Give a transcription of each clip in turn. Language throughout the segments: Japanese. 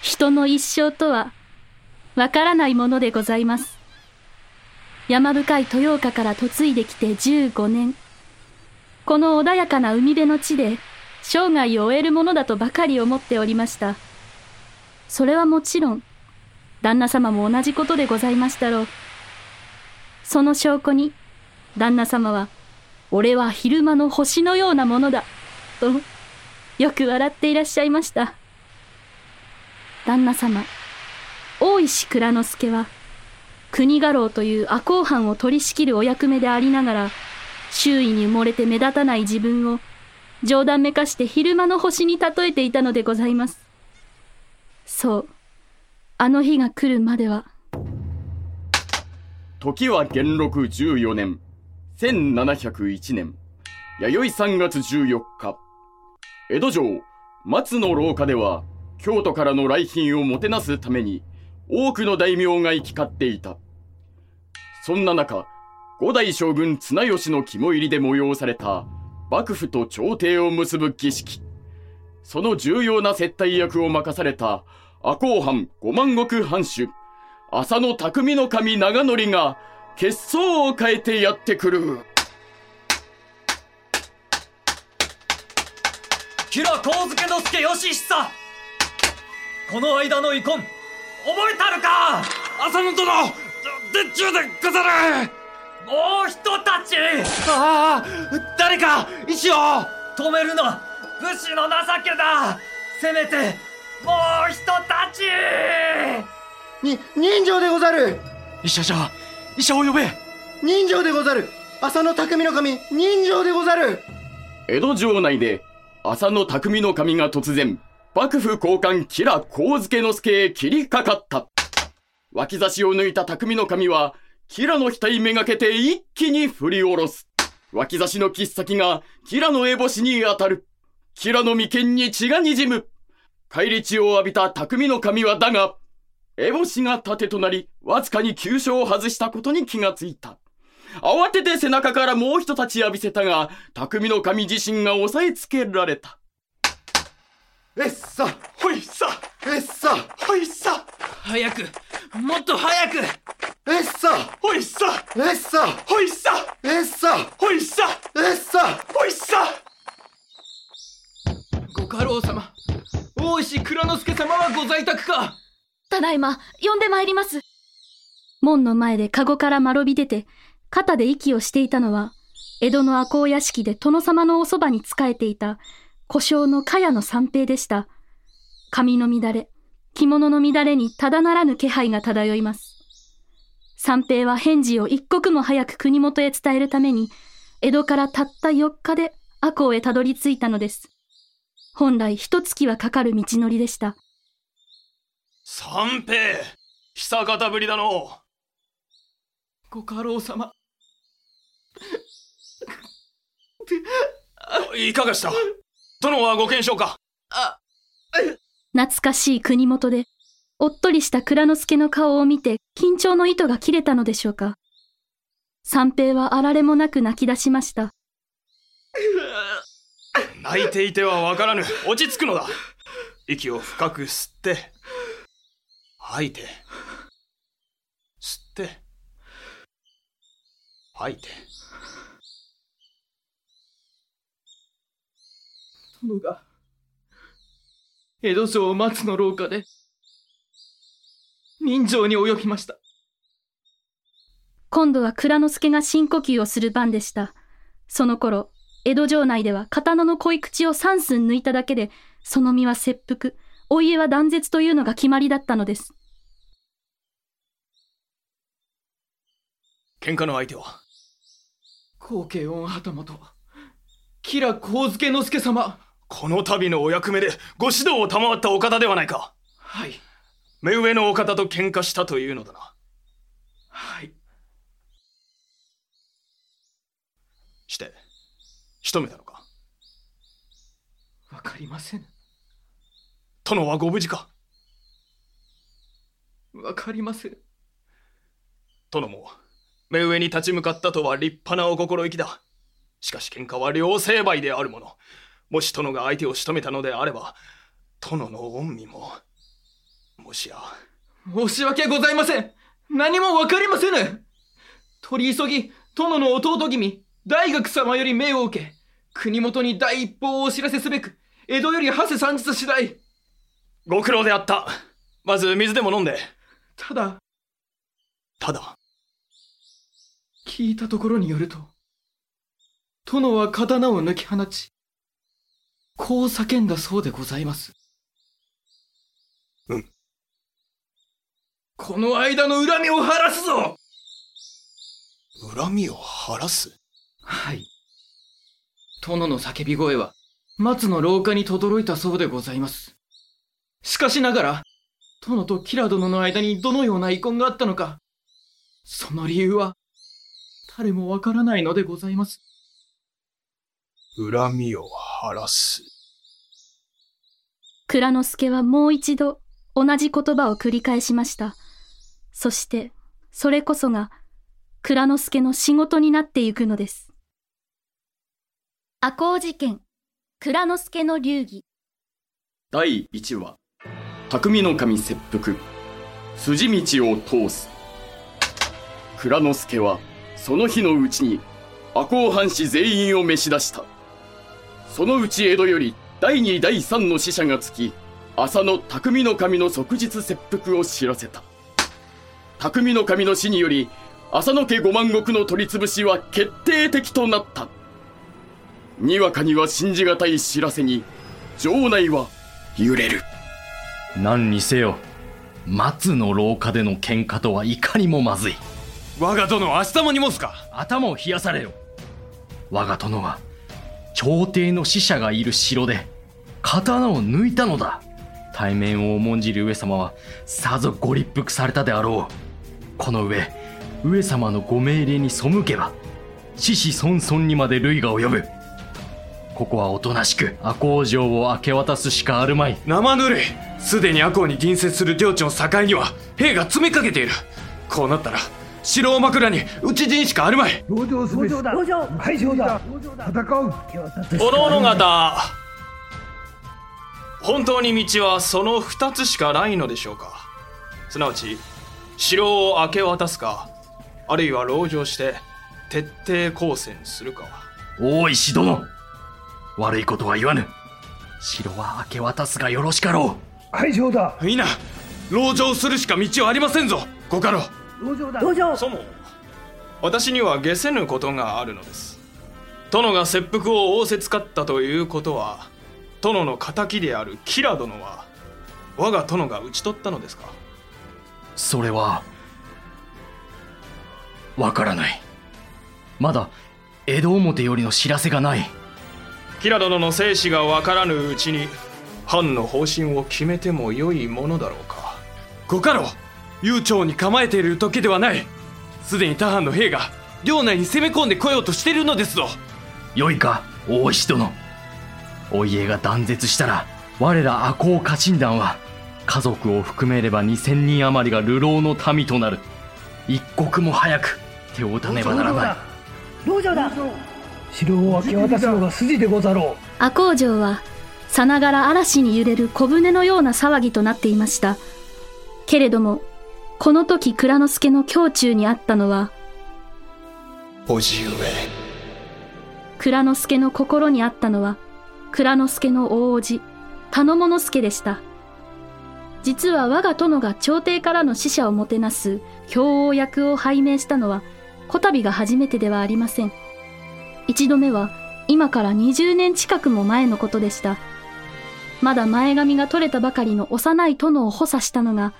人の一生とは、わからないものでございます。山深い豊岡から嫁いできて15年。この穏やかな海辺の地で生涯を終えるものだとばかり思っておりました。それはもちろん、旦那様も同じことでございましたろう。その証拠に、旦那様は、俺は昼間の星のようなものだ、と、よく笑っていらっしゃいました。旦那様、大石蔵之介は、国家老という赤穂藩を取り仕切るお役目でありながら、周囲に埋もれて目立たない自分を、冗談めかして昼間の星に例えていたのでございます。そう、あの日が来るまでは。時は元禄14年、1701年、弥生3月14日、江戸城松の廊下では、京都からの来賓をもてなすために、多くの大名が行き交っていた。そんな中、五代将軍綱吉の肝入りで催された、幕府と朝廷を結ぶ儀式。その重要な接待役を任された、赤穂藩五万石藩主、浅野匠の神長則が、血相を変えてやってくる。キラ光介之助義久この間の遺恨覚えたるか？浅野殿で中でござるもう人たち！ああ誰か石を！止めるな武士の情けだ！せめてもう人たち！に人情でござる！医者じゃ医者を呼べ！人情でござる！浅野匠の神人情でござる！江戸城内で浅野匠の神が突然幕府高官吉良上野之助へ切りかかった。脇差しを抜いた匠の神は、吉良の額めがけて一気に振り下ろす。脇差しの切っ先が吉良の烏帽子に当たる。吉良の眉間に血が滲む。返り血を浴びた匠の神はだが、烏帽子が盾となり、わずかに急所を外したことに気がついた。慌てて背中からもう一立ち浴びせたが、匠の神自身が押さえつけられた。えっさほいっさえっさほいっさ早く!もっと早く!えっさほいっさえっさほいっさえっさほいっさえっさほいっさご家老様大石蔵之介様はご在宅か?ただいま呼んで参ります。門の前で籠からまろび出て肩で息をしていたのは江戸の赤穂屋敷で殿様のおそばに仕えていた故障の茅の三平でした。髪の乱れ、着物の乱れにただならぬ気配が漂います。三平は返事を一刻も早く国元へ伝えるために、江戸からたった4日で赤穂へたどり着いたのです。本来一月はかかる道のりでした。三平久方ぶりだのご家老様。いかがした？殿はご検証かあ、懐かしい国元で、おっとりした蔵之助の顔を見て緊張の糸が切れたのでしょうか。三平はあられもなく泣き出しました。泣いていてはわからぬ。落ち着くのだ。息を深く吸って、吐いて、吸って、吐いて。殿が、江戸城松の廊下で、人情に及びました。今度は蔵之介が深呼吸をする番でした。その頃、江戸城内では刀の恋口を三寸抜いただけで、その身は切腹、お家は断絶というのが決まりだったのです。喧嘩の相手は？後継御旗本、吉良上野之助様。この度のお役目でご指導を賜ったお方ではないか。はい。目上のお方と喧嘩したというのだな。はい。して、仕留めたのか？わかりません。殿はご無事か？わかりません。殿も、目上に立ち向かったとは立派なお心意気だ。しかし喧嘩は両成敗であるもの。もし殿が相手を仕留めたのであれば、殿の恩義も。もしや。申し訳ございません。何もわかりませぬ。取り急ぎ、殿の弟君、大学様より命を受け、国元に第一報をお知らせすべく、江戸より馳せ参日次第。ご苦労であった。まず水でも飲んで。ただ、ただ。聞いたところによると、殿は刀を抜き放ち、こう叫んだそうでございます。うん。この間の恨みを晴らすぞ恨みを晴らす？はい。殿の叫び声は、松の廊下に轟いたそうでございます。しかしながら、殿とキラ殿の間にどのような遺恨があったのか、その理由は、誰もわからないのでございます。恨みを晴らす蔵之介はもう一度同じ言葉を繰り返しました。そして、それこそが蔵之介の仕事になってゆくのです。赤穂事件、蔵之介の流儀。第1話匠の神切腹筋道を通す蔵之介はその日のうちに赤穂藩士全員を召し出したそのうち江戸より第2第3の使者がつき浅野匠の神の即日切腹を知らせた。匠の神の死により浅野家五万石の取り潰しは決定的となった。にわかには信じがたい知らせに城内は揺れる。何にせよ松の廊下での喧嘩とはいかにもまずい。我が殿明日も荷物か。頭を冷やされよ。我が殿は朝廷の使者がいる城で刀を抜いたのだ。対面を重んじる上様はさぞご立腹されたであろう。この上上様のご命令に背けば子々孫々にまで類が及ぶ。ここはおとなしく赤穂城を明け渡すしかあるまい。生ぬるい。すでに赤穂に隣接する領地の境には兵が詰めかけている。こうなったら城を枕に討ち陣しかあるまい。同情すべし。敗将だ。戦う。おのおの方本当に道はその二つしかないのでしょうか。すなわち城を明け渡すかあるいは籠城して徹底抗戦するか。大石殿悪いことは言わぬ。城は明け渡すがよろしかろ敗将だ。いいな。籠城するしか道はありませんぞ。ご家老同情だ。同情。そも私には下せぬことがあるのです。殿が切腹を仰せつかったということは殿の敵であるキラ殿は我が殿が討ち取ったのですか？うそれはわからない。まだ江戸表よりの知らせがない。キラ殿の生死が分からぬうちに藩の方針を決めてもよいものだろうか。ご家老悠長に構えている時ではない。すでに他藩の兵が領内に攻め込んでこようとしているのですぞ。よいか大石殿。お家が断絶したら我ら赤穂家臣団は家族を含めれば2000人余りが流浪の民となる。一刻も早く手を打たねばならない。同情だ。城を明け渡すのが筋でござろ赤穂城はさながら嵐に揺れる小舟のような騒ぎとなっていました。けれども、この時蔵之介の胸中にあったのは、叔父上蔵之介の心にあったのは、蔵之介の大叔父、田之物助でした。実は我が殿が朝廷からの使者をもてなす兵王役を拝命したのは、こたびが初めてではありません。一度目は、今から20年近くも前のことでした。まだ前髪が取れたばかりの幼い殿を補佐したのが、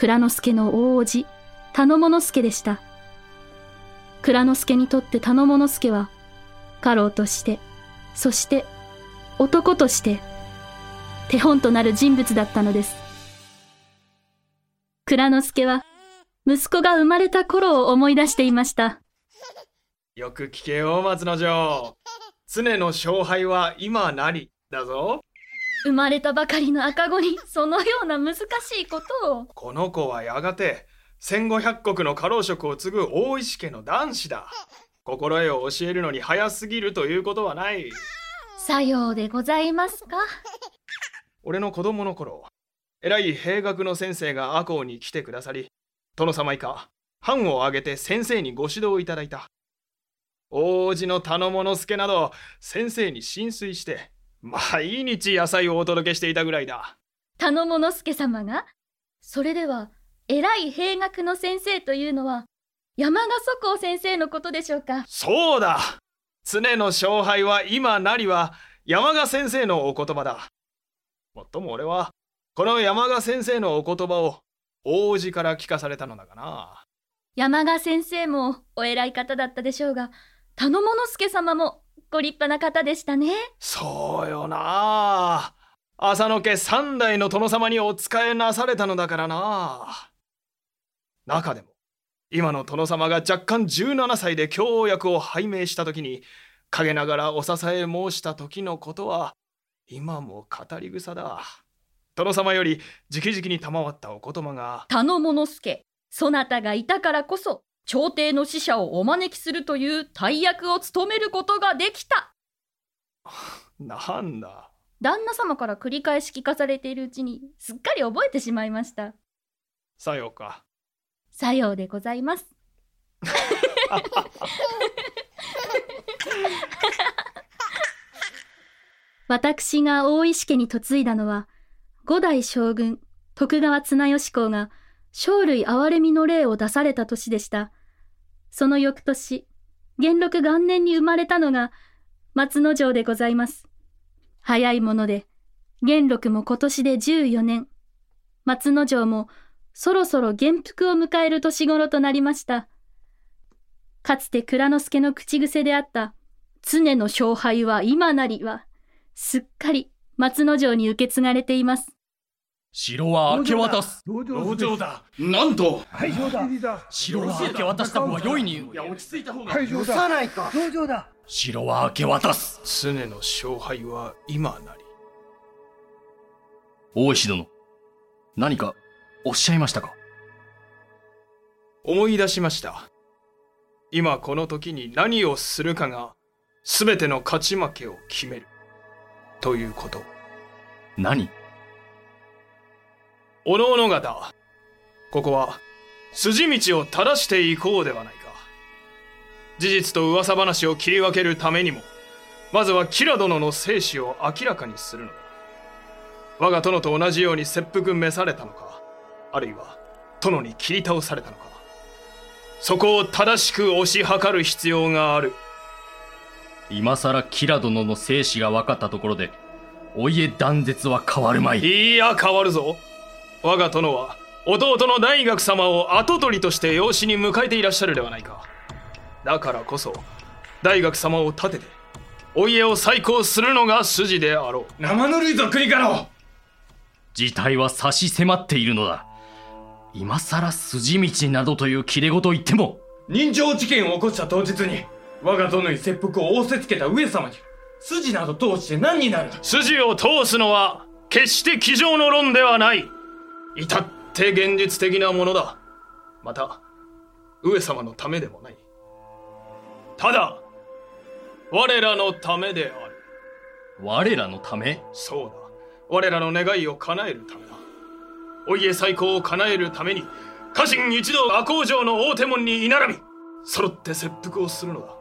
蔵之介の大叔父、田之物助でした。蔵之介にとって田之物助は、家老として、そして男として、手本となる人物だったのです。蔵之介は、息子が生まれた頃を思い出していました。よく聞けよ松之丞常の勝敗は今なりだぞ生まれたばかりの赤子に、そのような難しいことを。この子はやがて1500石の家老職を継ぐ大石家の男子だ心得を教えるのに早すぎるということはないさようでございますか。俺の子供の頃偉い兵学の先生が赤穂に来てくださり、殿様以下、藩を挙げて先生にご指導いただいた。王子の頼物助など、先生に浸水して、毎日野菜をお届けしていたぐらいだ。頼物助様が？それでは、偉い兵学の先生というのは、山賀祖光先生のことでしょうか？そうだ常の勝敗は今なりは山賀先生のお言葉だ。もっとも俺は、この山賀先生のお言葉を王子から聞かされたのだがな。山賀先生もお偉い方だったでしょうが、頼物助様もご立派な方でしたね。そうよな。浅野家三代の殿様にお仕えなされたのだからな。中でも、今の殿様が若干17歳で教王役を拝命した時に、陰ながらお支え申した時のことは、今も語り草だ。殿様より直々に賜ったお言葉が。頼物助、そなたがいたからこそ、朝廷の使者をお招きするという大役を務めることができた。なんだ。旦那様から繰り返し聞かされているうちに、すっかり覚えてしまいました。さようか。さようでございます。私が大石家に嫁いだのは、五代将軍、徳川綱吉公が、生類憐れみの霊を出された年でした。その翌年、元禄元年に生まれたのが、松之丞でございます。早いもので、元禄も今年で14年、松之丞もそろそろ元服を迎える年頃となりました。かつて蔵之助の口癖であった、常の勝敗は今なりは、すっかり松之丞に受け継がれています。城は明け渡す。道場だ。なんと会場だ。城は明け渡した方が良いに。いや、落ち着いた方が。会場だ。ないか。道場だ。城は明け渡す。常の勝敗は今なり。大石殿、何かおっしゃいましたか？思い出しました。今この時に何をするかが全ての勝ち負けを決める。ということ。何？おのおの方、ここは筋道を正していこうではないか。事実と噂話を切り分けるためにも、まずはキラ殿の生死を明らかにするのだ。我が殿と同じように切腹召されたのか、あるいは殿に切り倒されたのか。そこを正しく推し量る必要がある。今さらキラ殿の生死が分かったところで、お家断絶は変わるまい。いや、変わるぞ。我が殿は弟の大学様を跡取りとして養子に迎えていらっしゃるではないか。だからこそ大学様を立ててお家を再興するのが筋であろう。生ぬるいぞ国家老事態は差し迫っているのだ。今さら筋道などという切れ事を言っても。人情事件を起こした当日に我が殿に切腹を仰せつけた上様に筋など通して何になる。筋を通すのは決して机上の論ではない至って現実的なものだ。また上様のためでもない。ただ我らのためである。我らのため？そうだ。我らの願いを叶えるためだ。お家再興を叶えるために家臣一同赤工場の大手門に居並び揃って切腹をするのだ。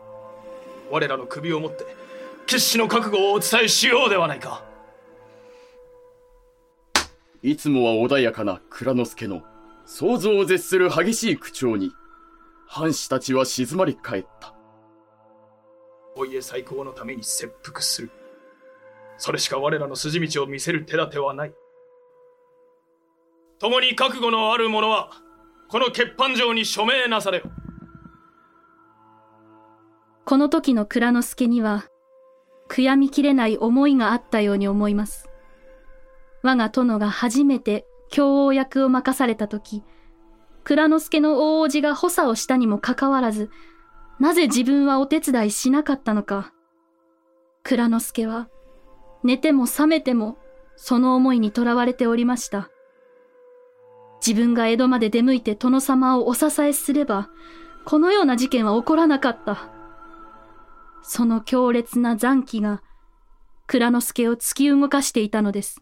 我らの首をもって決死の覚悟をお伝えしようではないかいつもは穏やかな蔵之助の想像を絶する激しい口調に、藩士たちは静まり返った。お家最高のために切腹する。それしか我らの筋道を見せる手立てはない。共に覚悟のある者は、この欠板状に署名なされよ。この時の蔵之助には、悔やみきれない思いがあったように思います。我が殿が初めて教王役を任された時、蔵之助の大王子が補佐をしたにもかかわらず、なぜ自分はお手伝いしなかったのか。蔵之助は、寝ても覚めても、その思いにとらわれておりました。自分が江戸まで出向いて殿様をお支えすれば、このような事件は起こらなかった。その強烈な残機が、蔵之助を突き動かしていたのです。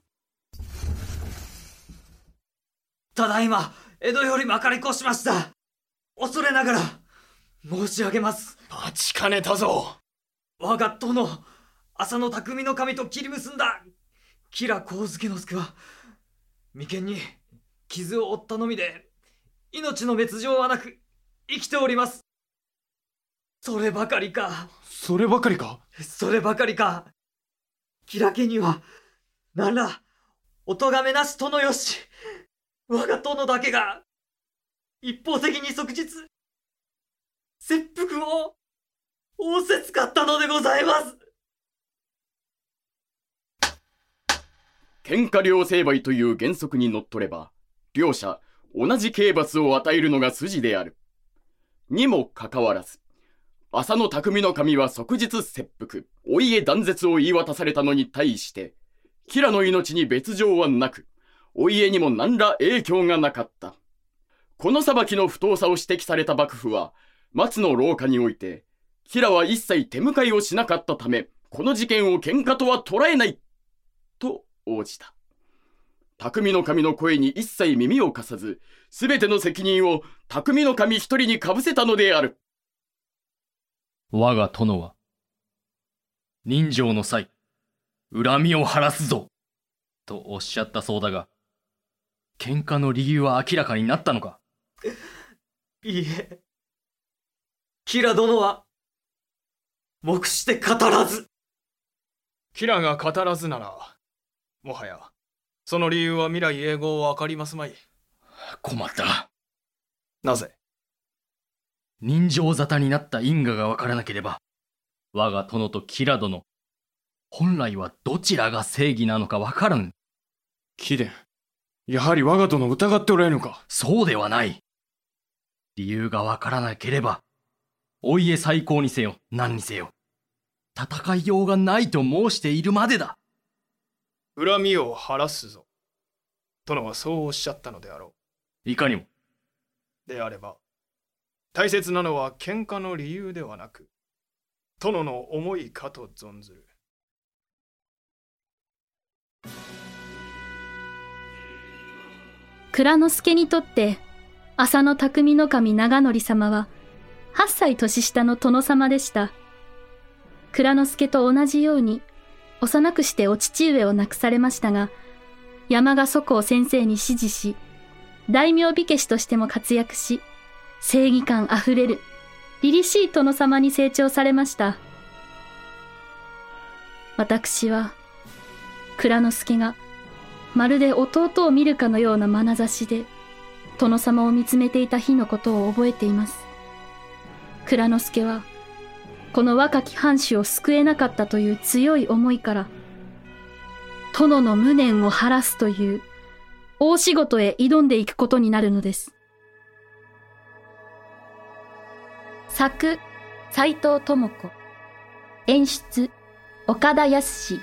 ただいま、江戸よりまかり越しました。恐れながら、申し上げます。待ちかねたぞ我が殿、浅野匠の神と切り結んだ、吉良上野之助は、眉間に傷を負ったのみで、命の滅状はなく、生きております。そればかりか、そればかりか？そればかりか、吉良家には、なんら、お咎めなし殿よし、我が殿だけが、一方的に即日、切腹を、仰せつかったのでございます。喧嘩両成敗という原則にのっとれば、両者同じ刑罰を与えるのが筋である。にもかかわらず、浅野匠の神は即日切腹、お家断絶を言い渡されたのに対して、キラの命に別状はなく、お家にも何ら影響がなかった。この裁きの不当さを指摘された幕府は、松の廊下において、キラは一切手向かいをしなかったため、この事件を喧嘩とは捉えないと応じた。匠の神の声に一切耳を貸さず、すべての責任を匠の神一人にかぶせたのである。我が殿は、人情の際、恨みを晴らすぞとおっしゃったそうだが、喧嘩の理由は明らかになったのか？いいえ。キラ殿は、目して語らず。キラが語らずなら、もはや、その理由は未来永劫わかりますまい。困った。なぜ？人情沙汰になった因果がわからなければ、我が殿とキラ殿、本来はどちらが正義なのかわからぬ。貴殿、やはり我が殿を疑っておられるのかそうではない。理由がわからなければ、お家最高にせよ、何にせよ。戦いようがないと申しているまでだ。恨みを晴らすぞ。殿はそうおっしゃったのであろいかにも。う。であれば、大切なのは喧嘩の理由ではなく、殿の思いかと存ずる。蔵之介にとって、浅野匠の神長則様は、8歳年下の殿様でした。蔵之介と同じように、幼くしてお父上を亡くされましたが、山賀祖公先生に師事し、大名火消しとしても活躍し、正義感あふれる、凛々しい殿様に成長されました。私は、蔵之介が、まるで弟を見るかのような眼差しで、殿様を見つめていた日のことを覚えています。蔵之介は、この若き藩主を救えなかったという強い思いから、殿の無念を晴らすという大仕事へ挑んでいくことになるのです。作、斎藤智子。演出、岡田康。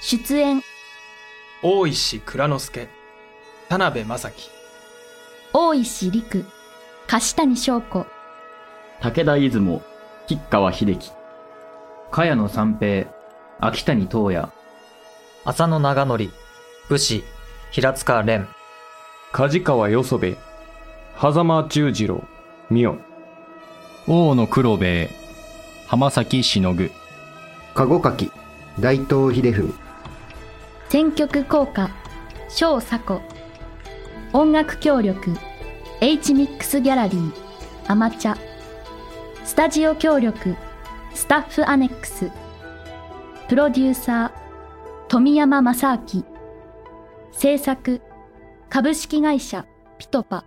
出演、大石蔵之介、田辺正樹、大石陸、柏谷翔子、武田出雲、吉川秀樹。茅野三平、秋谷東也、浅野長則、武士、平塚蓮、梶川よそべ、狭間十次郎、妙。大野黒兵衛、浜崎しのぐ、籠垣、大東秀文。選曲効果、小佐子。音楽協力、H ミックスギャラリー、アマチャ。スタジオ協力、スタッフアネックス。プロデューサー、富山正明。制作、株式会社、ピトパ。